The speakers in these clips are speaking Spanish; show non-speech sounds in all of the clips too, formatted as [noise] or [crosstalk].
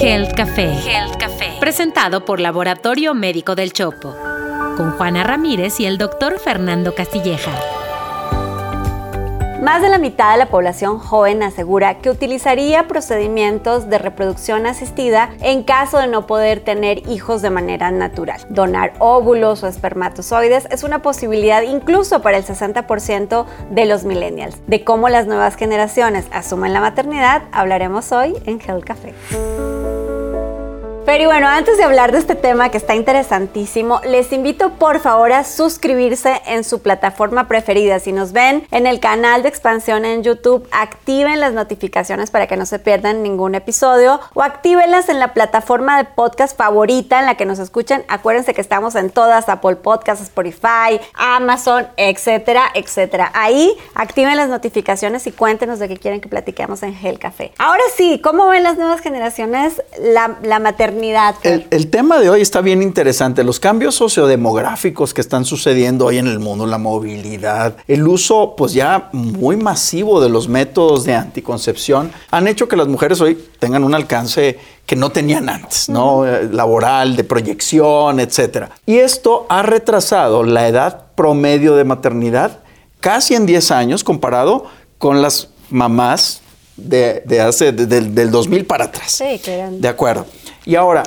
Health Café. Health Café. Presentado por Laboratorio Médico del Chopo. Con Juana Ramírez y el doctor Fernando Castilleja. Más de la mitad de la población joven asegura que utilizaría procedimientos de reproducción asistida en caso de no poder tener hijos de manera natural. Donar óvulos o espermatozoides es una posibilidad incluso para el 60% de los millennials. De cómo las nuevas generaciones asumen la maternidad hablaremos hoy en Health Café. Pero bueno, antes de hablar de este tema que está interesantísimo, les invito por favor a suscribirse en su plataforma preferida. Si nos ven en el canal de expansión en YouTube, activen las notificaciones para que no se pierdan ningún episodio o actívenlas en la plataforma de podcast favorita en la que nos escuchen. Acuérdense que estamos en todas, Apple Podcasts, Spotify, Amazon, etcétera, etcétera. Ahí activen las notificaciones y cuéntenos de qué quieren que platiquemos en Gel Café. Ahora sí, ¿cómo ven las nuevas generaciones la maternidad? El, tema de hoy está bien interesante. Los cambios sociodemográficos que están sucediendo hoy en el mundo, la movilidad, el uso pues ya muy masivo de los métodos de anticoncepción han hecho que las mujeres hoy tengan un alcance que no tenían antes, ¿no? Eh, laboral, de proyección, etcétera. Y esto ha retrasado la edad promedio de maternidad casi en 10 años comparado con las mamás de, hace, del 2000 para atrás. Sí, que De acuerdo. Y ahora,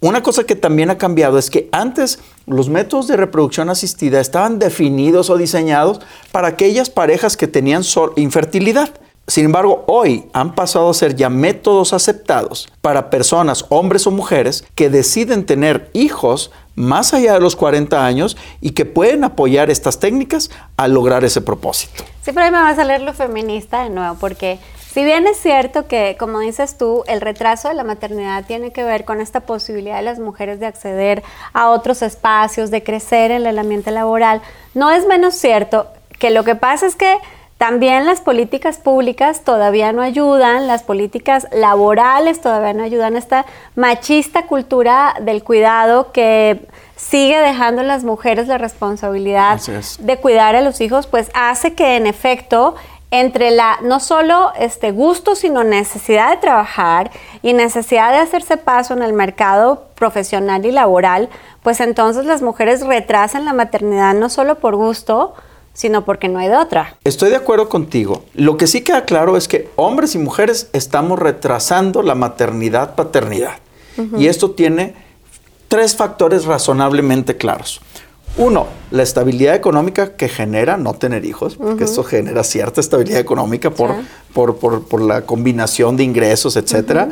una cosa que también ha cambiado es que antes los métodos de reproducción asistida estaban definidos o diseñados para aquellas parejas que tenían infertilidad. Sin embargo, hoy han pasado a ser ya métodos aceptados para personas, hombres o mujeres, que deciden tener hijos más allá de los 40 años y que pueden apoyar estas técnicas a lograr ese propósito. Siempre me va a salir lo feminista de nuevo, porque si bien es cierto que, como dices tú, el retraso de la maternidad tiene que ver con esta posibilidad de las mujeres de acceder a otros espacios, de crecer en el ambiente laboral, no es menos cierto que lo que pasa es que también las políticas públicas todavía no ayudan, las políticas laborales todavía no ayudan. Esta machista cultura del cuidado que sigue dejando a las mujeres la responsabilidad de cuidar a los hijos, pues hace que en efecto entre la no solo este gusto, sino necesidad de trabajar y necesidad de hacerse paso en el mercado profesional y laboral, pues entonces las mujeres retrasan la maternidad no solo por gusto, sino porque no hay de otra. Estoy de acuerdo contigo. Lo que sí queda claro es que hombres y mujeres estamos retrasando la maternidad, paternidad. Y esto tiene tres factores razonablemente claros. Uno, la estabilidad económica que genera no tener hijos, porque eso genera cierta estabilidad económica por, por, la combinación de ingresos, etc.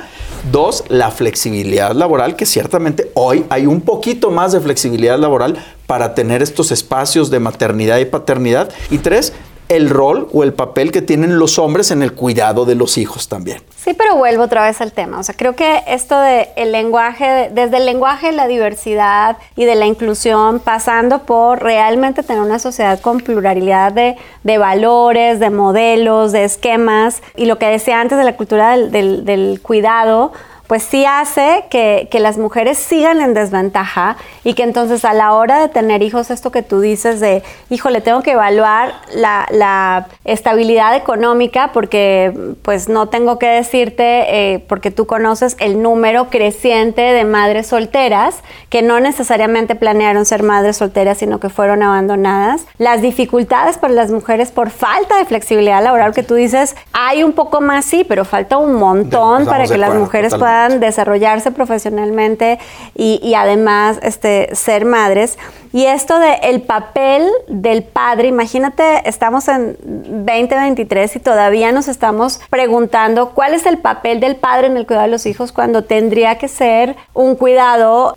Dos, la flexibilidad laboral, que ciertamente hoy hay un poquito más de flexibilidad laboral para tener estos espacios de maternidad y paternidad. Y tres, el rol o el papel que tienen los hombres en el cuidado de los hijos también. Sí, pero vuelvo otra vez al tema. O sea, creo que esto de el lenguaje, desde el lenguaje de la diversidad y de la inclusión, pasando por realmente tener una sociedad con pluralidad de, valores, de modelos, de esquemas, y lo que decía antes de la cultura del, del cuidado, pues sí hace que, las mujeres sigan en desventaja y que entonces a la hora de tener hijos, esto que tú dices de, híjole, tengo que evaluar la, estabilidad económica porque pues no tengo que decirte, eh, porque tú conoces el número creciente de madres solteras que no necesariamente planearon ser madres solteras, sino que fueron abandonadas. Las dificultades para las mujeres por falta de flexibilidad laboral, que tú dices, hay un poco más, sí, pero falta un montón para que las mujeres puedan desarrollarse profesionalmente y, además este, ser madres. Y esto de el papel del padre, imagínate, estamos en 2023 y todavía nos estamos preguntando cuál es el papel del padre en el cuidado de los hijos cuando tendría que ser un cuidado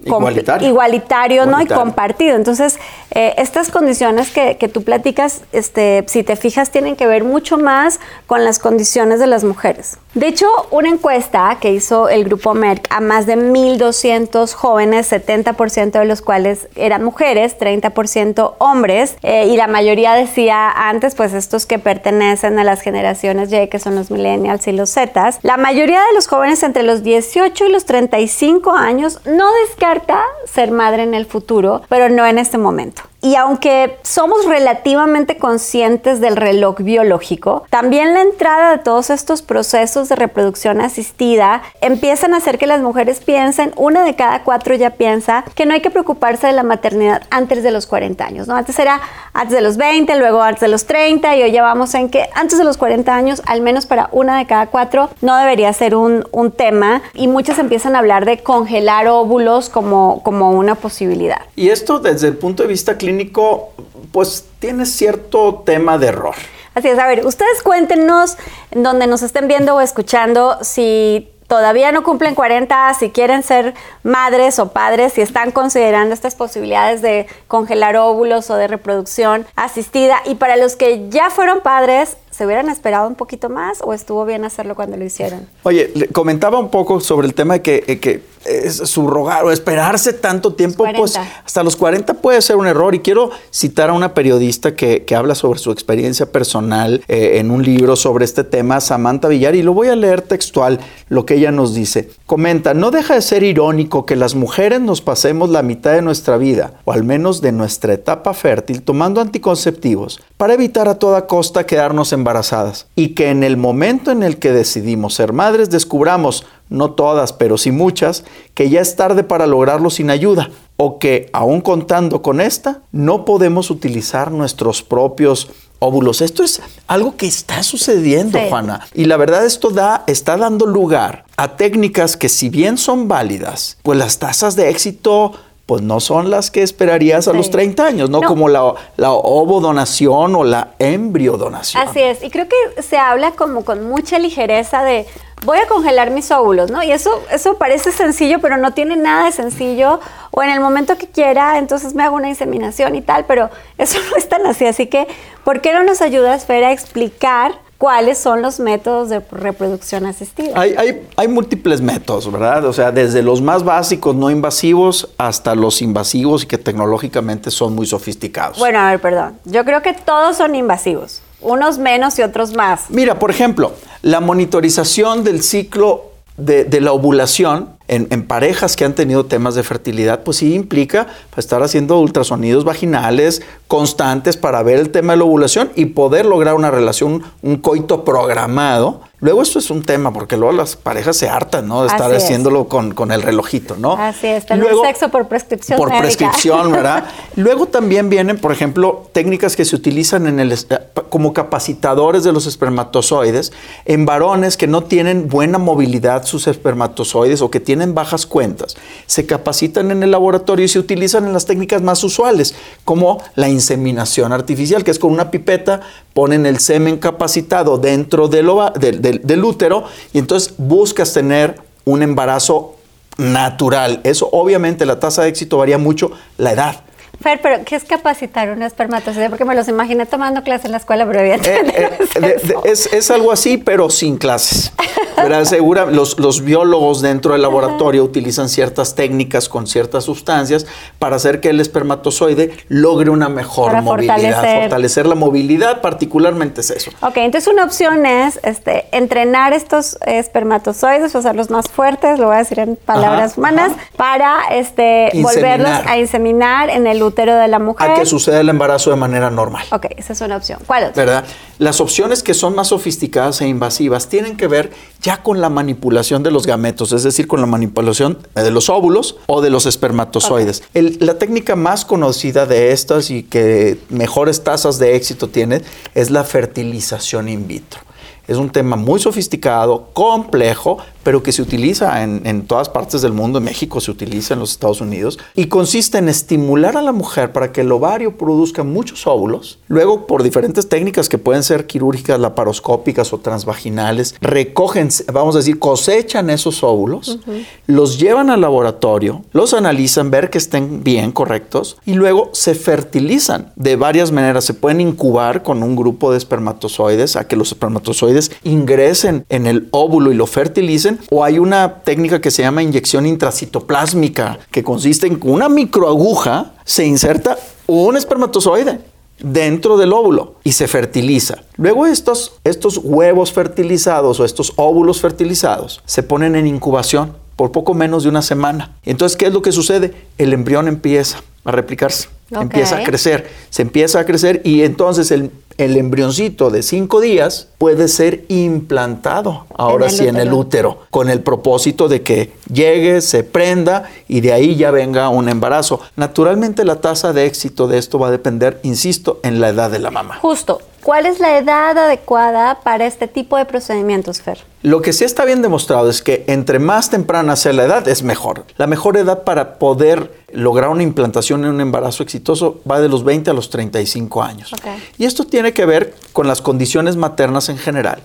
igualitario, ¿no? y compartido. Entonces, eh, estas condiciones que, que, tú platicas, este, si te fijas, tienen que ver mucho más con las condiciones de las mujeres. De hecho, una encuesta que hizo el grupo Merck a más de 1.200 jóvenes, 70% de los cuales eran mujeres, 30% hombres, eh, y la mayoría decía antes, pues estos que pertenecen a las generaciones Y, que son los millennials y los Zetas, la mayoría de los jóvenes entre los 18 y los 35 años no descarta ser madre en el futuro, pero no en este momento. Y aunque somos relativamente conscientes del reloj biológico, también la entrada de todos estos procesos de reproducción asistida empiezan a hacer que las mujeres piensen, una de cada cuatro ya piensa que no hay que preocuparse de la maternidad antes de los 40 años, ¿no? Antes era antes de los 20, luego antes de los 30 y hoy ya vamos en que antes de los 40 años, al menos para una de cada cuatro, no debería ser un, un tema y muchas empiezan a hablar de congelar óvulos como, como una posibilidad. Y esto desde el punto de vista clínico, pues tiene cierto tema de error. Así es, a ver, ustedes cuéntenos donde nos estén viendo o escuchando si todavía no cumplen 40, si quieren ser madres o padres, si están considerando estas posibilidades de congelar óvulos o de reproducción asistida. Y para los que ya fueron padres, ¿se hubieran esperado un poquito más o estuvo bien hacerlo cuando lo hicieron? Oye, comentaba un poco sobre el tema de que, eh, que es subrogar o esperarse tanto tiempo, pues hasta los 40 puede ser un error. Y quiero citar a una periodista que, habla sobre su experiencia personal eh, en un libro sobre este tema, Samantha Villar, y lo voy a leer textual, lo que ella nos dice. Comenta, no deja de ser irónico que las mujeres nos pasemos la mitad de nuestra vida, o al menos de nuestra etapa fértil, tomando anticonceptivos, para evitar a toda costa quedarnos embarazadas, y que en el momento en el que decidimos ser madres descubramos no todas, pero sí muchas, que ya es tarde para lograrlo sin ayuda, o que, aún contando con esta, no podemos utilizar nuestros propios óvulos. Esto es algo que está sucediendo, Juana. Y la verdad esto da, está dando lugar a técnicas que si bien son válidas, pues las tasas de éxito pues no son las que esperarías a los 30 años, ¿no? Como la, la ovodonación o la embriodonación. Así es, y creo que se habla como con mucha ligereza de voy a congelar mis óvulos, ¿no? Y eso, eso parece sencillo, pero no tiene nada de sencillo. O en el momento que quiera, entonces me hago una inseminación y tal, pero [laughs] eso no es tan así. Así que, ¿por qué no nos ayudas, Fer, a explicar cuáles son los métodos de reproducción asistida. Hay, múltiples métodos, ¿verdad? O sea, desde los más básicos, no invasivos, hasta los invasivos y que tecnológicamente son muy sofisticados. Bueno, a ver, perdón. Yo creo que todos son invasivos, unos menos y otros más. Mira, por ejemplo, la monitorización del ciclo de, la ovulación en, parejas que han tenido temas de fertilidad, pues sí implica pues, estar haciendo ultrasonidos vaginales constantes para ver el tema de la ovulación y poder lograr una relación, un coito programado Luego esto es un tema, porque luego las parejas se hartan, ¿no? De estar haciéndolo con, con, el relojito, ¿no? Así es, tener sexo por prescripción Por prescripción, [laughs] ¿verdad? Luego también vienen, por ejemplo, técnicas que se utilizan en el, como capacitadores de los espermatozoides en varones que no tienen buena movilidad sus espermatozoides o que tienen bajas cuentas. Se capacitan en el laboratorio y se utilizan en las técnicas más usuales, como la inseminación artificial, que es con una pipeta, ponen el semen capacitado dentro del, del, útero y entonces buscas tener un embarazo natural. Eso obviamente la tasa de éxito varía mucho, la edad. Fer, pero ¿qué es capacitar un espermatozoide? Porque me los imaginé tomando clases en la escuela, pero evidentemente eh, eh, es, es, algo así, pero sin clases. Pero segura, los, los, biólogos dentro del laboratorio utilizan ciertas técnicas con ciertas sustancias para hacer que el espermatozoide logre una mejor movilidad, fortalecer. la movilidad, particularmente es eso. Ok, entonces una opción es este, entrenar estos espermatozoides, o sea, los más fuertes, lo voy a decir en palabras humanas, para este, volverlos a inseminar en el de la mujer. A que suceda el embarazo de manera normal. Ok, esa es una opción. ¿Cuál otra? ¿Verdad? Las opciones que son más sofisticadas e invasivas tienen que ver ya con la manipulación de los gametos, es decir, con la manipulación de los óvulos o de los espermatozoides. la técnica más conocida de estas y que mejores tasas de éxito tiene es la fertilización in vitro. Es un tema muy sofisticado, complejo, pero que se utiliza en, todas partes del mundo. En México se utiliza, en los Estados Unidos. Y consiste en estimular a la mujer para que el ovario produzca muchos óvulos. Luego, por diferentes técnicas que pueden ser quirúrgicas, laparoscópicas o transvaginales, recogen, vamos a decir, cosechan esos óvulos, los llevan al laboratorio, los analizan, ver que estén bien, correctos, y luego se fertilizan de varias maneras. Se pueden incubar con un grupo de espermatozoides a que los espermatozoides ingresen en el óvulo y lo fertilicen, o hay una técnica que se llama inyección intracitoplásmica, que consiste en que una microaguja se inserta un espermatozoide dentro del óvulo y se fertiliza. Luego estos, estos huevos fertilizados o estos óvulos fertilizados se ponen en incubación por poco menos de una semana. Entonces, ¿qué es lo que sucede? El embrión empieza a replicarse Empieza a crecer, se empieza a crecer y entonces el, el embrioncito de cinco días puede ser implantado ahora sí en el útero, con el propósito de que llegue, se prenda y de ahí ya venga un embarazo. Naturalmente la tasa de éxito de esto va a depender, insisto, en la edad de la mamá. Justo, ¿Cuál es la edad adecuada para este tipo de procedimientos, Fer? Lo que sí está bien demostrado es que entre más temprana sea la edad es mejor. La mejor edad para poder lograr una implantación en un embarazo exitoso va de los 20 a los 35 años. Y esto tiene que ver con las condiciones maternas en general.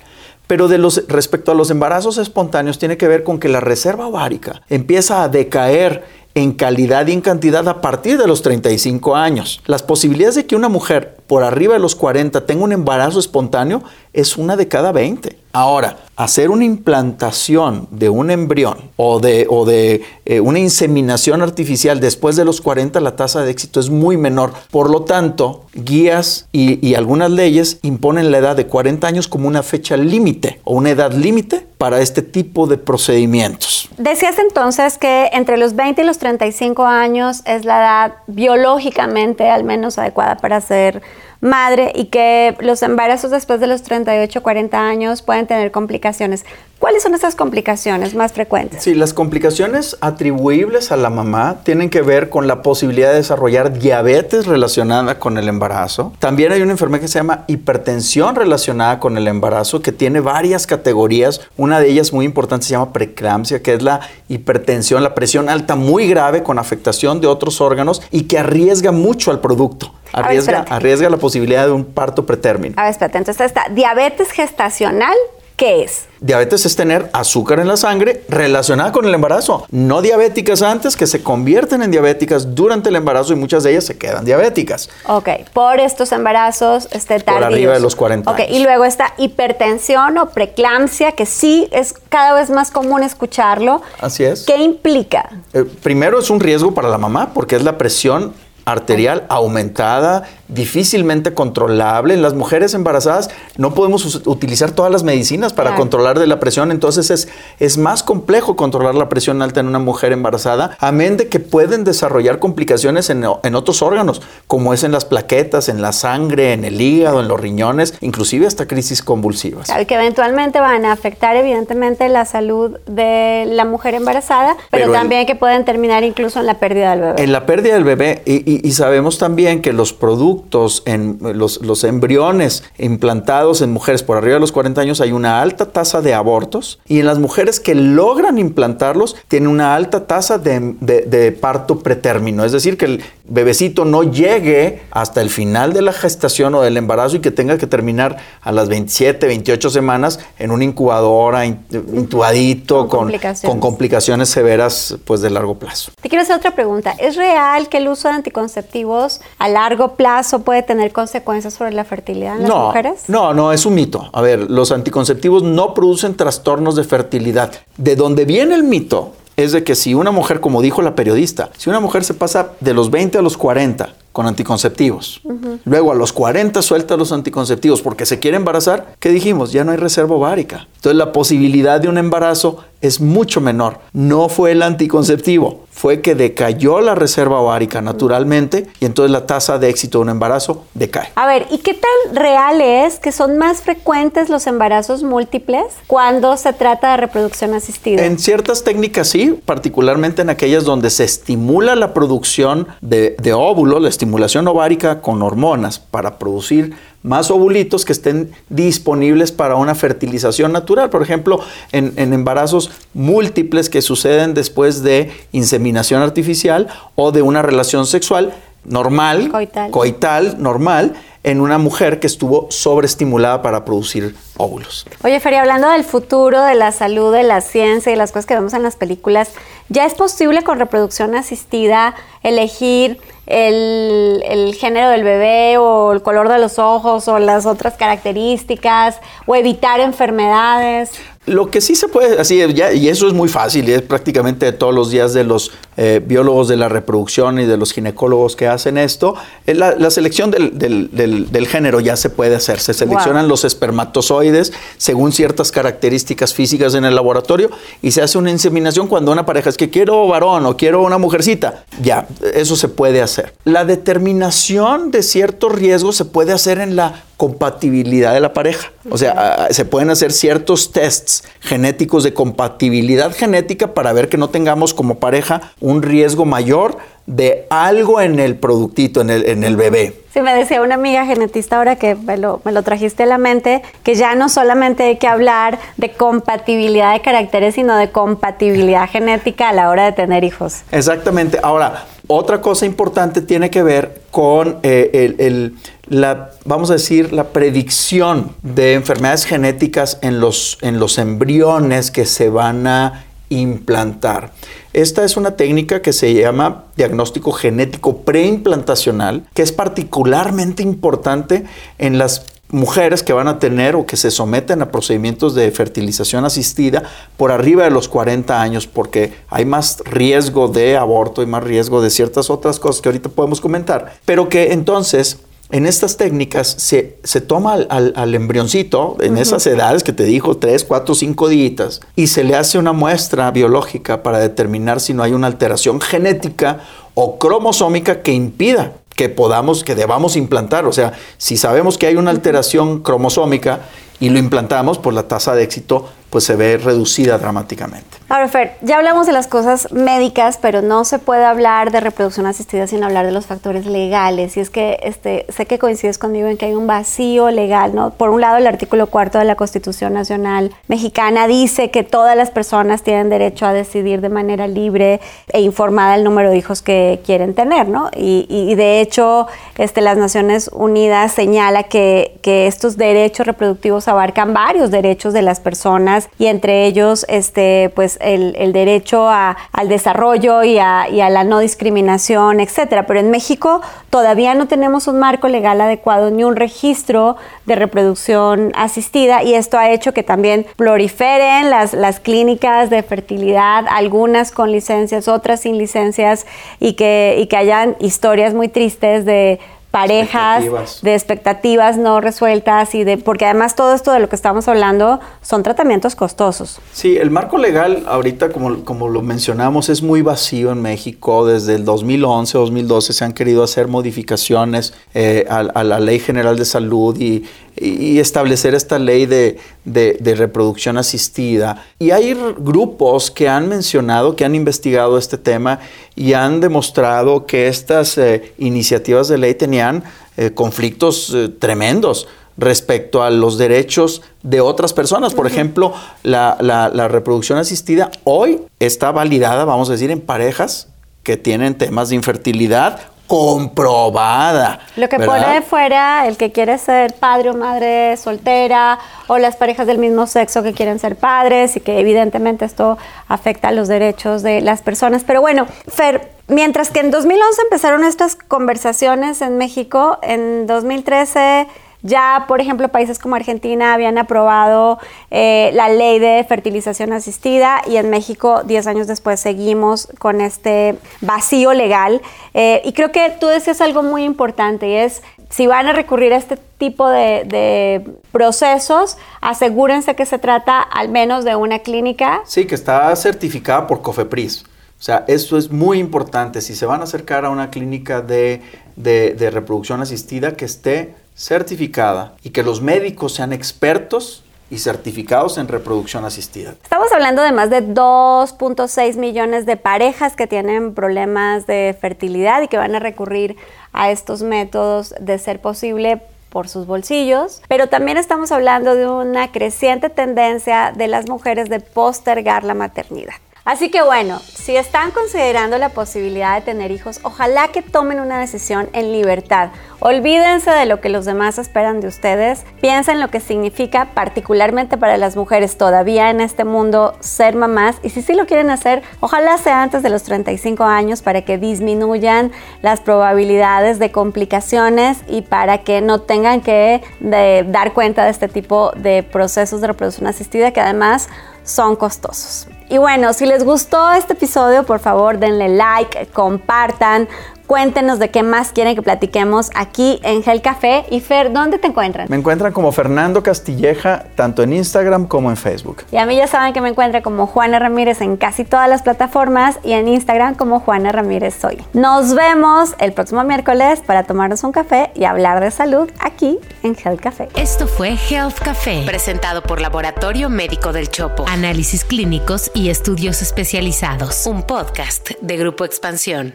Pero de los, respecto a los embarazos espontáneos tiene que ver con que la reserva ovárica empieza a decaer en calidad y en cantidad a partir de los 35 años. Las posibilidades de que una mujer por arriba de los 40 tenga un embarazo espontáneo es una de cada 20. Ahora, hacer una implantación de un embrión o de, o de eh, una inseminación artificial después de los 40, la tasa de éxito es muy menor. Por lo tanto, guías y, y algunas leyes imponen la edad de 40 años como una fecha límite o una edad límite para este tipo de procedimientos. Decías entonces que entre los 20 y los 35 años es la edad biológicamente al menos adecuada para hacer madre y que los embarazos después de los 38 o 40 años pueden tener complicaciones. ¿Cuáles son esas complicaciones más frecuentes? Sí, las complicaciones atribuibles a la mamá tienen que ver con la posibilidad de desarrollar diabetes relacionada con el embarazo. También hay una enfermedad que se llama hipertensión relacionada con el embarazo que tiene varias categorías. Una de ellas muy importante se llama preeclampsia, que es la hipertensión, la presión alta muy grave con afectación de otros órganos y que arriesga mucho al producto. Arriesga, arriesga la posibilidad de un parto pretérmino. A ver, espérate, entonces está diabetes gestacional, ¿qué es? Diabetes es tener azúcar en la sangre relacionada con el embarazo. No diabéticas antes, que se convierten en diabéticas durante el embarazo y muchas de ellas se quedan diabéticas. Ok, por estos embarazos este, tardíos. Por arriba de los 40 Ok, y luego está hipertensión o preeclampsia, que sí es cada vez más común escucharlo. Así es. ¿Qué implica? Eh, primero es un riesgo para la mamá porque es la presión arterial aumentada, difícilmente controlable. En las mujeres embarazadas no podemos utilizar todas las medicinas para controlar de la presión, entonces es, es más complejo controlar la presión alta en una mujer embarazada, amén de que pueden desarrollar complicaciones en, en otros órganos, como es en las plaquetas, en la sangre, en el hígado, en los riñones, inclusive hasta crisis convulsivas. Claro, que eventualmente van a afectar evidentemente la salud de la mujer embarazada, pero, también que pueden terminar incluso en la pérdida del bebé. En la pérdida del bebé, y, y sabemos también que los productos, en los, los, embriones implantados en mujeres por arriba de los 40 años hay una alta tasa de abortos. Y en las mujeres que logran implantarlos tienen una alta tasa de, de parto pretérmino, es decir, que el bebecito no llegue hasta el final de la gestación o del embarazo y que tenga que terminar a las 27, 28 semanas en una incubadora, intubadito, con, con, complicaciones. severas pues de largo plazo. Te quiero hacer otra pregunta. ¿Es real que el uso de anticonceptivos a largo plazo puede tener consecuencias sobre la fertilidad en las mujeres? No, no, es un mito. A ver, los anticonceptivos no producen trastornos de fertilidad. ¿De dónde viene el mito? Es de que si una mujer, como dijo la periodista, si una mujer se pasa de los 20 a los 40 con anticonceptivos, luego a los 40 suelta los anticonceptivos porque se quiere embarazar, ¿qué dijimos? Ya no hay reserva ovárica. Entonces la posibilidad de un embarazo es mucho menor. No fue el anticonceptivo, fue que decayó la reserva ovárica naturalmente y entonces la tasa de éxito de un embarazo decae. A ver, ¿y qué tan real es que son más frecuentes los embarazos múltiples cuando se trata de reproducción asistida? En ciertas técnicas sí, particularmente en aquellas donde se estimula la producción de, de óvulos, la estimulación ovárica con hormonas para producir más ovulitos que estén disponibles para una fertilización natural. Por ejemplo, en, embarazos múltiples que suceden después de inseminación artificial o de una relación sexual normal, coital normal, en una mujer que estuvo sobreestimulada para producir óvulos. Oye, Feria, hablando del futuro, de la salud, de la ciencia y las cosas que vemos en las películas, ¿ya es posible con reproducción asistida elegir el, género del bebé o el color de los ojos o las otras características o evitar enfermedades? Lo que sí se puede, así, y eso es muy fácil, y es prácticamente todos los días de los eh, biólogos de la reproducción y de los ginecólogos que hacen esto, eh, la, selección del, género ya se puede hacer. Se seleccionan los espermatozoides según ciertas características físicas en el laboratorio y se hace una inseminación cuando una pareja es que quiero varón o quiero una mujercita. Ya, eso se puede hacer. La determinación de ciertos riesgos se puede hacer en la compatibilidad de la pareja. O sea, se pueden hacer ciertos tests genéticos de compatibilidad genética para ver que no tengamos como pareja un riesgo mayor de algo en el productito, en el, en el bebé. Sí, me decía una amiga genetista ahora que me lo, me lo, trajiste a la mente, que ya no solamente hay que hablar de compatibilidad de caracteres, sino de compatibilidad genética a la hora de tener hijos. Exactamente. Ahora, otra cosa importante tiene que ver con eh, el, la, vamos a decir, la predicción de enfermedades genéticas en los, en los embriones que se van a implantar. Esta es una técnica que se llama diagnóstico genético preimplantacional, que es particularmente importante en las mujeres que van a tener o que se someten a procedimientos de fertilización asistida por arriba de los 40 años porque hay más riesgo de aborto y más riesgo de ciertas otras cosas que ahorita podemos comentar, pero que entonces en estas técnicas se, toma al, embrioncito en esas edades que te dijo, 3, 4, 5 días, y se le hace una muestra biológica para determinar si no hay una alteración genética o cromosómica que impida que podamos, que debamos implantar. O sea, si sabemos que hay una alteración cromosómica y lo implantamos, pues la tasa de éxito pues se ve reducida dramáticamente. Ahora, Fer, ya hablamos de las cosas médicas, pero no se puede hablar de reproducción asistida sin hablar de los factores legales. Y es que este, sé que coincides conmigo en que hay un vacío legal, ¿no? Por un lado, el artículo cuarto de la Constitución Nacional Mexicana dice que todas las personas tienen derecho a decidir de manera libre e informada el número de hijos que quieren tener, ¿no? Y, de hecho, este, las Naciones Unidas señala que estos derechos reproductivos abarcan varios derechos de las personas y entre ellos este, pues el, derecho al desarrollo y a, la no discriminación, etcétera. Pero en México todavía no tenemos un marco legal adecuado ni un registro de reproducción asistida y esto ha hecho que también proliferen las, las clínicas de fertilidad, algunas con licencias, otras sin licencias y que, y que hayan historias muy tristes de parejas, de expectativas no resueltas y de porque además todo esto de lo que estamos hablando son tratamientos costosos. Sí, el marco legal ahorita como, como lo mencionamos es muy vacío en México. Desde el 2011, 2012 se han querido hacer modificaciones eh, a, la Ley General de Salud y, y establecer esta ley de, de, reproducción asistida. Y hay grupos que han mencionado, que han investigado este tema y han demostrado que estas eh, iniciativas de ley tenían eh, conflictos eh, tremendos respecto a los derechos de otras personas. Por ejemplo, la, la reproducción asistida hoy está validada, vamos a decir, en parejas que tienen temas de infertilidad comprobada. Lo que pone fuera el que quiere ser padre o madre soltera o las parejas del mismo sexo que quieren ser padres y que evidentemente esto afecta los derechos de las personas. Pero bueno, Fer, mientras que en 2011 empezaron estas conversaciones en México, en 2013 ya, por ejemplo, países como Argentina habían aprobado eh, la ley de fertilización asistida y en México, 10 años después, seguimos con este vacío legal. Eh, y creo que tú decías algo muy importante y es, si van a recurrir a este tipo de, procesos, asegúrense que se trata al menos de una clínica. Sí, que está certificada por COFEPRIS. O sea, esto es muy importante. Si se van a acercar a una clínica de, de reproducción asistida, que esté certificada y que los médicos sean expertos y certificados en reproducción asistida. Estamos hablando de más de 2.6 millones de parejas que tienen problemas de fertilidad y que van a recurrir a estos métodos de ser posible por sus bolsillos, pero también estamos hablando de una creciente tendencia de las mujeres de postergar la maternidad. Así que bueno, si están considerando la posibilidad de tener hijos, ojalá que tomen una decisión en libertad. Olvídense de lo que los demás esperan de ustedes. Piensen lo que significa particularmente para las mujeres todavía en este mundo ser mamás. Y si sí lo quieren hacer, ojalá sea antes de los 35 años para que disminuyan las probabilidades de complicaciones y para que no tengan que dar cuenta de este tipo de procesos de reproducción asistida que además son costosos. Y bueno, si les gustó este episodio, por favor denle like, compartan, Cuéntenos de qué más quieren que platiquemos aquí en Gel Café. Y Fer, ¿dónde te encuentran? Me encuentran como Fernando Castilleja, tanto en Instagram como en Facebook. Y a mí ya saben que me encuentran como Juana Ramírez en casi todas las plataformas y en Instagram como Juana Ramírez Soy. Nos vemos el próximo miércoles para tomarnos un café y hablar de salud aquí en Health Café. Esto fue Health Café, presentado por Laboratorio Médico del Chopo. Análisis clínicos y estudios especializados. Un podcast de Grupo Expansión.